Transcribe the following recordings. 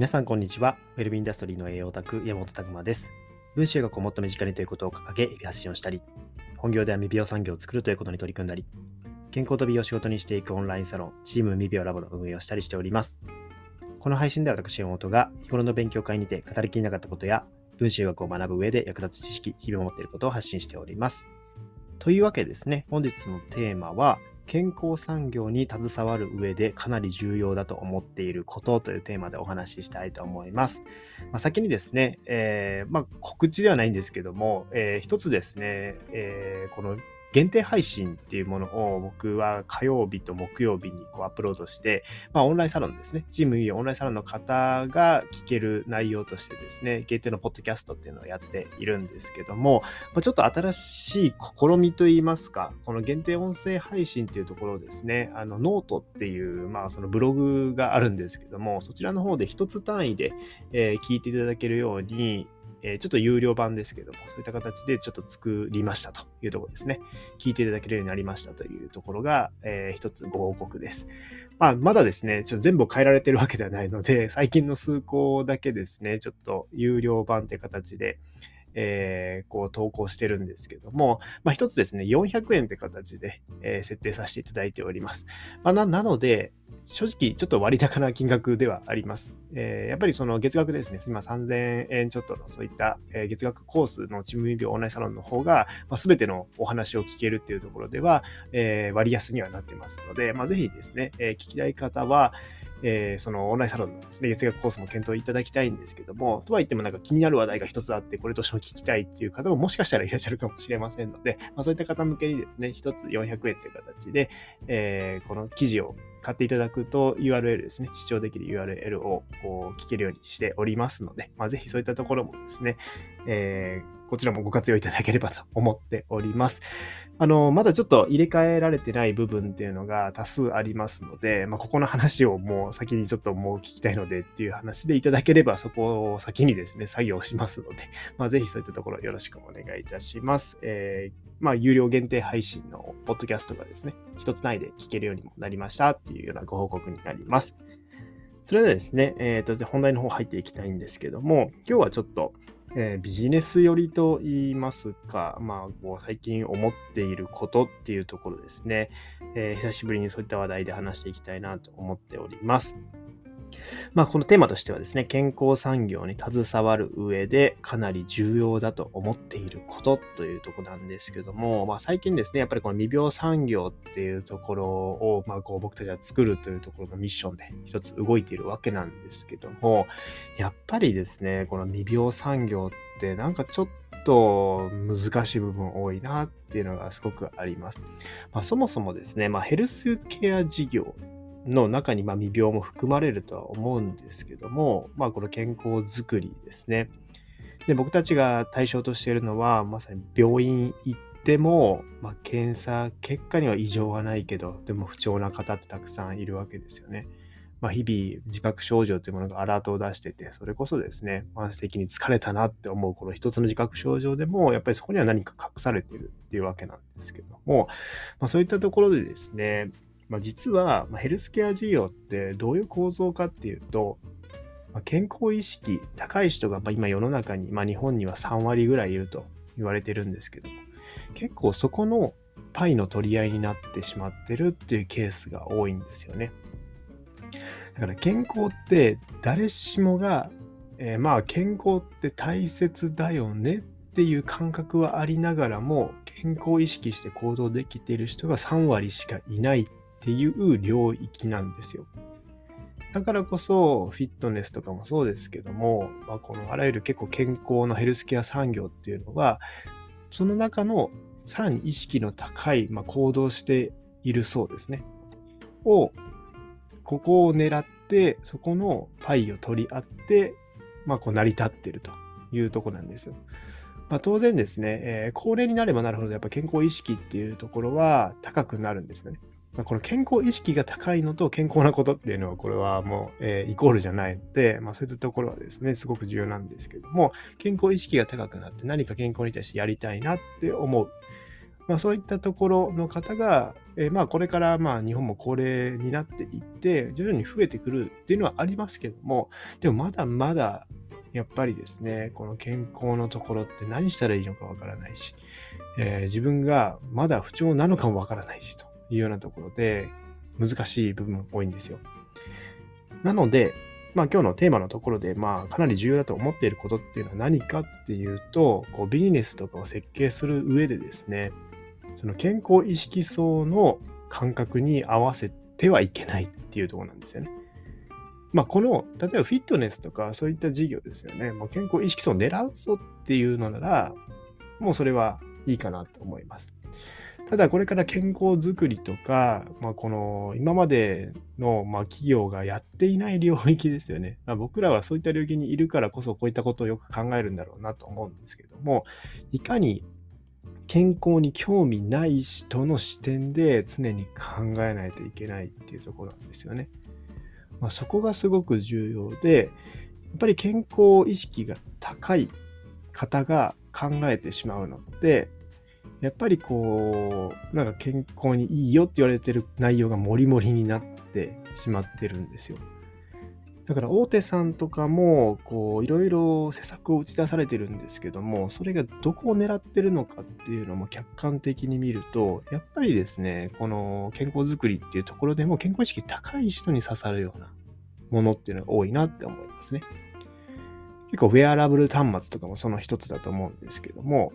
皆さんこんにちは。ウェルビンダストリーの栄養オタク、山本拓馬です。分子学をもっと身近にということを掲げ、発信をしたり、本業では未病産業を作るということに取り組んだり、健康と美容を仕事にしていくオンラインサロン、チーム未病ラボの運営をしたりしております。この配信では私、山本が日頃の勉強会にて語りきれなかったことや、分子学を学ぶ上で役立つ知識、日々を持っていることを発信しております。というわけでですね、本日のテーマは、健康産業に携わる上でかなり重要だと思っていることというテーマでお話ししたいと思います。まあ、先にですね、えー、まあ、告知ではないんですけども、えー、一つですね、えー、この限定配信っていうものを僕は火曜日と木曜日にこうアップロードして、まあ、オンラインサロンですね、チーム E オンラインサロンの方が聞ける内容としてですね、限定のポッドキャストっていうのをやっているんですけども、ま、ちょっと新しい試みといいますか、この限定音声配信っていうところですね、あのノートっていう、まあ、そのブログがあるんですけども、そちらの方で一つ単位で、え、聞いていただけるように、えー、ちょっと有料版ですけども、そういった形でちょっと作りましたというところですね。聞いていただけるようになりましたというところが、えー、一つご報告です。まあ、まだですね、ちょっと全部変えられてるわけではないので、最近の数個だけですね、ちょっと有料版という形で、えー、こう投稿してるんですけども、まあ、一つですね、400円って形で、え、設定させていただいております。まあ、ななので、正直ちょっと割高な金額ではあります。えー、やっぱりその月額ですね、今3000円ちょっとのそういった、月額コースのチーム未病オンラインサロンの方が、まあ、全てのお話を聞けるっていうところでは、えー、割安にはなってますので、まあ、ぜひですね、え、聞きたい方は、えー、そのオンラインサロンのですね、月額コースも検討いただきたいんですけども、とはいってもなんか気になる話題が一つあって、これとしても聞きたいっていう方ももしかしたらいらっしゃるかもしれませんので、まあ、そういった方向けにですね、一つ400円という形で、えー、この記事を買っていただくと URL ですね、視聴できる URL をこう聞けるようにしておりますので、まあ、ぜひそういったところもですね、えーこちらもご活用いただければと思っております。あの、まだちょっと入れ替えられてない部分っていうのが多数ありますので、まあ、ここの話をもう先にちょっともう聞きたいのでっていう話でいただければ、そこを先にですね、作業しますので、まあ、ぜひそういったところよろしくお願いいたします。えー、まあ、有料限定配信のポッドキャストがですね、一つ内で聞けるようにもなりましたっていうようなご報告になります。それではですね、えっ、ー、と、本題の方入っていきたいんですけども、今日はちょっと、えー、ビジネス寄りと言いますか、まあ、こう最近思っていることっていうところですね、えー、久しぶりにそういった話題で話していきたいなと思っております。まあ、このテーマとしてはですね、健康産業に携わる上でかなり重要だと思っていることというとこなんですけども、まあ、最近ですね、やっぱりこの未病産業っていうところを、まあ、こう僕たちは作るというところのミッションで一つ動いているわけなんですけども、やっぱりですね、この未病産業ってなんかちょっと難しい部分多いなっていうのがすごくあります。まあ、そもそもですね、まあ、ヘルスケア事業の中にま未病も含まれるとは思うんですけども、まあ、この健康づくりですね。で僕たちが対象としているのはまさに病院行っても、まあ、検査結果には異常はないけどでも不調な方ってたくさんいるわけですよね。まあ、日々自覚症状というものがアラートを出しててそれこそですね慢性的に疲れたなって思うこの一つの自覚症状でもやっぱりそこには何か隠されてるっていうわけなんですけども、まあ、そういったところでですねまあ、実は、ヘルスケア事業ってどういう構造かっていうと、ま健康意識高い人が、ま今世の中に、まあ、日本には3割ぐらいいると言われてるんですけど結構そこのパイの取り合いになってしまってるっていうケースが多いんですよね。だから健康って誰しもが、えー、まあ健康って大切だよねっていう感覚はありながらも健康意識して行動できている人が3割しかいないっっていう領域なんですよ。だからこそ、フィットネスとかもそうですけども、まあ、このあらゆる結構健康のヘルスケア産業っていうのは、その中のさらに意識の高い、まあ、行動しているそうですね。を、ここを狙って、そこのパイを取り合って、まあ、こう成り立ってるというとこなんですよ。まあ、当然ですね、えー、高齢になればなるほどやっぱ健康意識っていうところは高くなるんですよね。まあ、この健康意識が高いのと健康なことっていうのはこれはもう、えー、イコールじゃないので、まあ、そういったところはですねすごく重要なんですけども健康意識が高くなって何か健康に対してやりたいなって思う、まあ、そういったところの方が、えー、まあこれからまあ日本も高齢になっていって徐々に増えてくるっていうのはありますけどもでもまだまだやっぱりですねこの健康のところって何したらいいのかわからないし、えー、自分がまだ不調なのかもわからないしと。いうようなところで難しい部分多いんですよ。なので、まあ今日のテーマのところで、まあかなり重要だと思っていることっていうのは何かっていうと、こうビジネスとかを設計する上でですね、その健康意識層の感覚に合わせてはいけないっていうとこなんですよね。まあこの、例えばフィットネスとかそういった事業ですよね。まあ、健康意識層を狙うぞっていうのなら、もうそれはいいかなと思います。ただこれから健康づくりとか、まあ、この今までのま企業がやっていない領域ですよね。まあ、僕らはそういった領域にいるからこそこういったことをよく考えるんだろうなと思うんですけども、いかに健康に興味ない人の視点で常に考えないといけないっていうところなんですよね。まあ、そこがすごく重要で、やっぱり健康意識が高い方が考えてしまうのって、やっぱりこう、なんか健康にいいよって言われてる内容がモリモリになってしまってるんですよ。だから大手さんとかも、こう、いろいろ施策を打ち出されてるんですけども、それがどこを狙ってるのかっていうのも客観的に見ると、やっぱりですね、この健康づくりっていうところでも健康意識高い人に刺さるようなものっていうのが多いなって思いますね。結構ウェアラブル端末とかもその一つだと思うんですけども、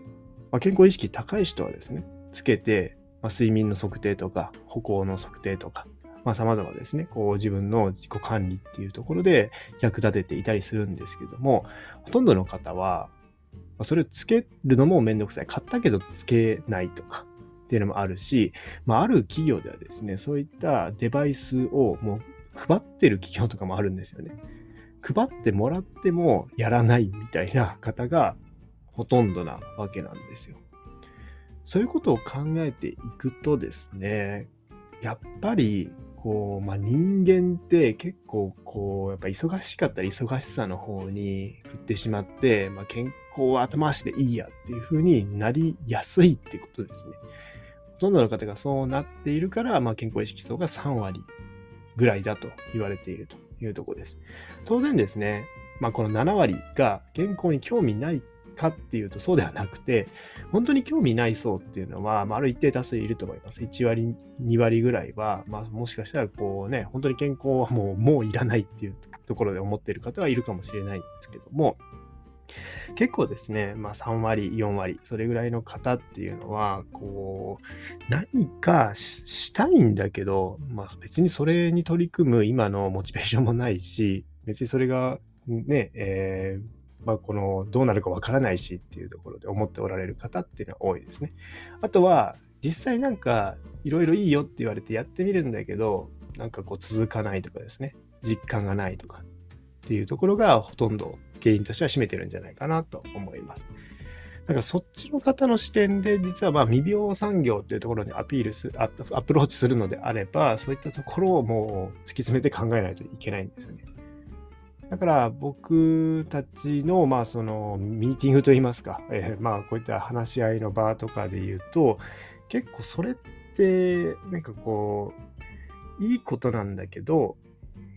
まあ、健康意識高い人はですね、つけて、まあ、睡眠の測定とか、歩行の測定とか、まあ、様々ですね、こう自分の自己管理っていうところで役立てていたりするんですけども、ほとんどの方は、まあ、それをつけるのもめんどくさい。買ったけどつけないとかっていうのもあるし、まあ、ある企業ではですね、そういったデバイスをもう配ってる企業とかもあるんですよね。配ってもらってもやらないみたいな方がほとんどなわけなんですよ。そういうことを考えていくとですね、やっぱりこう、まあ、人間って結構こう、やっぱ忙しかったり忙しさの方に振ってしまって、まあ、健康は後回しでいいやっていう風になりやすいってことですね。ほとんどの方がそうなっているから、まあ、健康意識層が3割ぐらいだと言われているというところです。当然ですね、まあ、この7割が健康に興味ないかっていうとそうではなくて、本当に興味ない層っていうのは、まあ、ある一定多数いると思います。1割、2割ぐらいは、まあ、もしかしたらこうね、本当に健康はもう、もういらないっていうところで思っている方はいるかもしれないんですけども、結構ですね、まあ、3割、4割、それぐらいの方っていうのは、こう、何かしたいんだけど、まあ、別にそれに取り組む今のモチベーションもないし、別にそれがね、えーまあ、このどうなるかわからないしっていうところで思っておられる方っていうのは多いですね。あとは実際なんかいろいろいいよって言われてやってみるんだけどなんかこう続かないとかですね実感がないとかっていうところがほとんど原因としては占めてるんじゃないかなと思います。だからそっちの方の視点で実はまあ未病産業っていうところにアピールするアプローチするのであればそういったところをもう突き詰めて考えないといけないんですよね。だから僕たちのまあそのミーティングといいますか、えー、まあこういった話し合いの場とかで言うと結構それってなんかこういいことなんだけど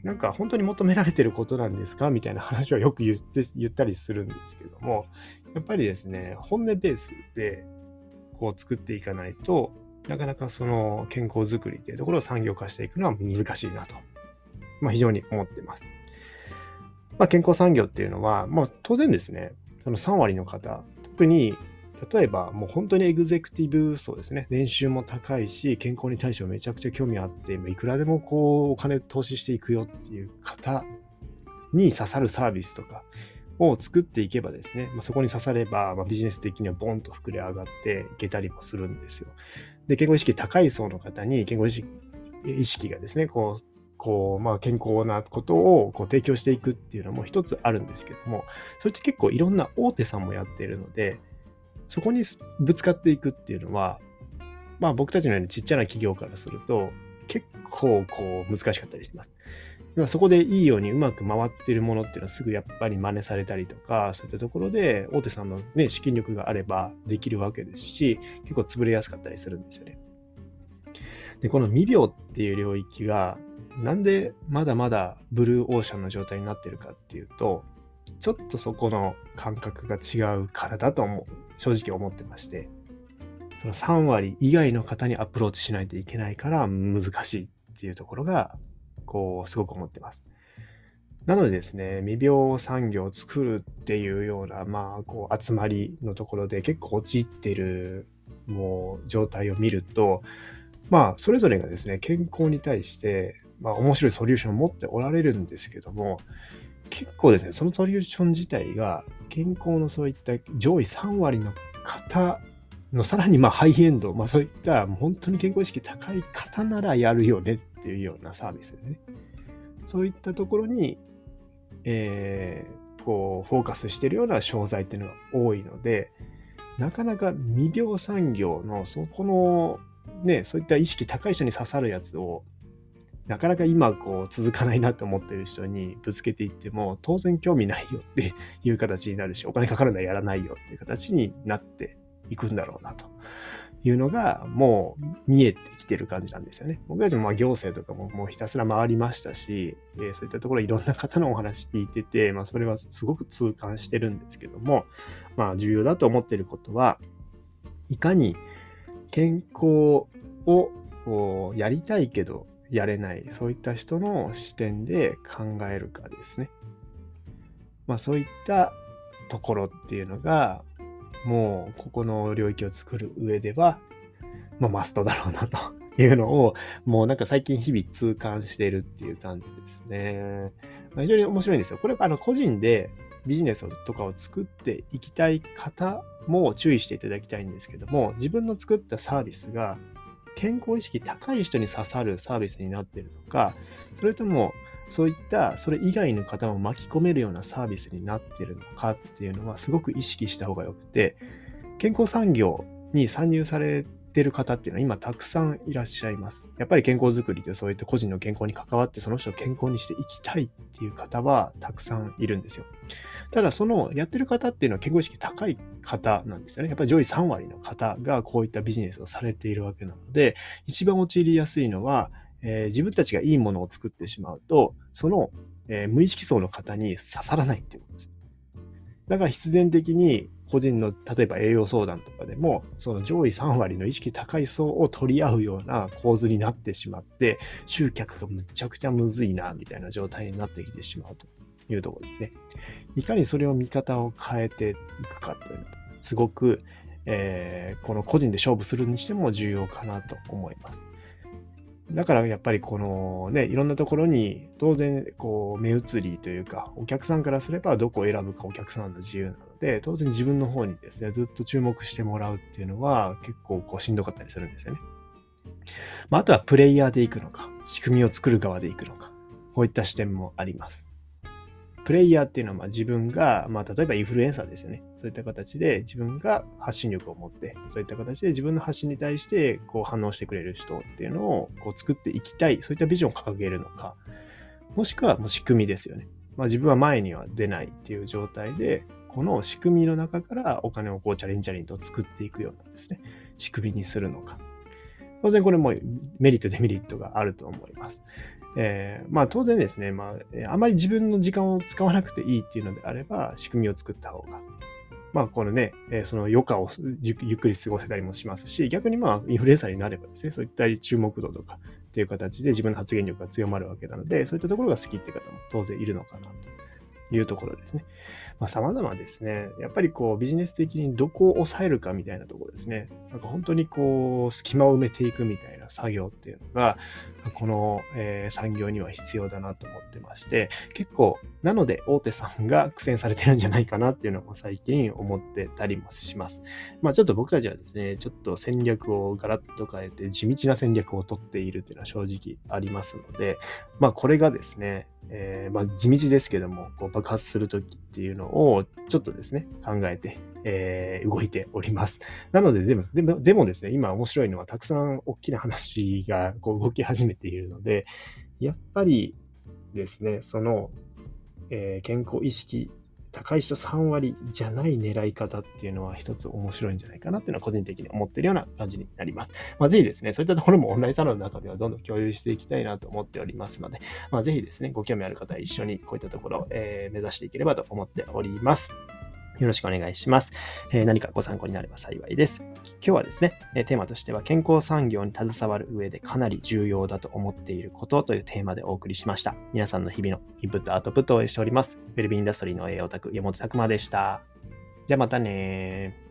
なんか本当に求められてることなんですか？みたいな話はよく言って言ったりするんですけどもやっぱりですね本音ベースでこう作っていかないとなかなかその健康づくりっていうところを産業化していくのは難しいなと、まあ、非常に思ってます。まあ、健康産業っていうのは、まあ、当然ですね、その3割の方、特に例えばもう本当にエグゼクティブ層ですね、年収も高いし、健康に対してもめちゃくちゃ興味あって、いくらでもこうお金投資していくよっていう方に刺さるサービスとかを作っていけばですね、まあ、そこに刺されば、まあ、ビジネス的にはボンと膨れ上がっていけたりもするんですよ。で、健康意識高い層の方に健康意識意識がですね、こうこう、まあ、健康なことをこう提供していくっていうのも一つあるんですけども、それって結構いろんな大手さんもやっているので、そこにぶつかっていくっていうのは、まあ僕たちのようにちっちゃな企業からすると、結構こう難しかったりします。そこでいいようにうまく回ってるものっていうのはすぐやっぱり真似されたりとか、そういったところで大手さんのね、資金力があればできるわけですし、結構潰れやすかったりするんですよね。で、この未病っていう領域が、なんでまだまだブルーオーシャンの状態になってるかっていうと、ちょっとそこの感覚が違うからだと思う、正直思ってまして、その3割以外の方にアプローチしないといけないから難しいっていうところが、こう、すごく思ってます。なのでですね、未病産業を作るっていうような、まあ、こう、集まりのところで結構陥ってる、もう、状態を見ると、まあ、それぞれがですね、健康に対して、まあ、面白いソリューションを持っておられるんですけども、結構ですね、そのソリューション自体が、健康のそういった上位3割の方のさらにまハイエンド、まあそういった本当に健康意識高い方ならやるよねっていうようなサービスですね。そういったところに、えー、こう、フォーカスしてるような商材っていうのが多いので、なかなか未病産業のそこのね、そういった意識高い人に刺さるやつを、なかなか今こう続かないなと思ってる人にぶつけていっても、当然興味ないよっていう形になるし、お金かかるのはやらないよっていう形になっていくんだろうなというのが、もう見えてきてる感じなんですよね。僕たちもま行政とかももうひたすら回りましたし、そういったところいろんな方のお話聞いてて、まあそれはすごく痛感してるんですけども、まあ重要だと思ってることは、いかに健康をこうやりたいけどやれない、そういった人の視点で考えるかですね。まあそういったところっていうのが、もうここの領域を作る上では、まあマストだろうなというのを、もうなんか最近日々痛感しているっていう感じですね。まあ、非常に面白いんですよ。これあの個人でビジネスとかを作っていきたい方も注意していただきたいんですけども、自分の作ったサービスが健康意識高い人に刺さるサービスになってるのか、それともそういったそれ以外の方も巻き込めるようなサービスになっているのかっていうのはすごく意識した方がよくて、健康産業に参入されてる方っていうのは今たくさんいらっしゃいます。やっぱり健康づくりでそういった個人の健康に関わってその人を健康にしていきたいっていう方はたくさんいるんですよ。ただそのやってる方っていうのは健康意識高い方なんですよね。やっぱり上位3割の方がこういったビジネスをされているわけなので、一番陥りやすいのは、えー、自分たちがいいものを作ってしまうと、その、えー、無意識層の方に刺さらないっていうことです。だから必然的に個人の例えば栄養相談とかでもその上位3割の意識高い層を取り合うような構図になってしまって集客がむちゃくちゃむずいなみたいな状態になってきてしまうというところですね。いかにそれを見方を変えていくかというのすごく、えー、この個人で勝負するにしても重要かなと思います。だからやっぱりこのね、いろんなところに当然こう目移りというか、お客さんからすればどこを選ぶかお客さんの自由なので、当然自分の方にですね、ずっと注目してもらうっていうのは結構こうしんどかったりするんですよね。まあ、あとはプレイヤーで行くのか、仕組みを作る側で行くのか、こういった視点もあります。プレイヤーっていうのはまあ自分が、まあ、例えばインフルエンサーですよね。そういった形で自分が発信力を持って、そういった形で自分の発信に対してこう反応してくれる人っていうのをこう作っていきたい、そういったビジョンを掲げるのか、もしくはもう仕組みですよね。まあ、自分は前には出ないっていう状態で、この仕組みの中からお金をこうチャレンチャレンと作っていくようなですね、仕組みにするのか。当然これもメリット、デメリットがあると思います。えー、まあ当然ですね、まあ、あまり自分の時間を使わなくていいっていうのであれば、仕組みを作った方が、まあこのね、え、その余暇をゆっくり過ごせたりもしますし、逆にまあインフルエンサーになればですね、そういった注目度とかっていう形で自分の発言力が強まるわけなので、そういったところが好きって方も当然いるのかなというところですね。まあ、様々ですね。やっぱりこうビジネス的にどこを抑えるかみたいなところですね。なんか本当にこう隙間を埋めていくみたいな作業っていうのが、この、えー、産業には必要だなと思ってまして、結構、なので大手さんが苦戦されてるんじゃないかなっていうのも最近思ってたりもします。まあちょっと僕たちはですね、ちょっと戦略をガラッと変えて地道な戦略をとっているっていうのは正直ありますので、まあこれがですね、えー、まあ、地道ですけども、こう爆発するときっていうのをちょっとですね、考えて、えー、動いております。なので、でも、でもでもですね、今面白いのはたくさん大きな話がこう動き始めているので、やっぱりですね、その、えー、健康意識高い人3割じゃない狙い方っていうのは一つ面白いんじゃないかなっていうのは個人的に思ってるような感じになります。まあ、ぜひですね、そういったところもオンラインサロンの中ではどんどん共有していきたいなと思っておりますので、まあ、ぜひですね、ご興味ある方は一緒にこういったところを、えー、目指していければと思っております。よろしくお願いします。え、何かご参考になれば幸いです。今日はですね、え、テーマとしては健康産業に携わる上でかなり重要だと思っていることというテーマでお送りしました。皆さんの日々のインプット、アウトプットを応援しております。ウェルビーインダストリーの栄養オタク、山本拓馬でした。じゃあまたね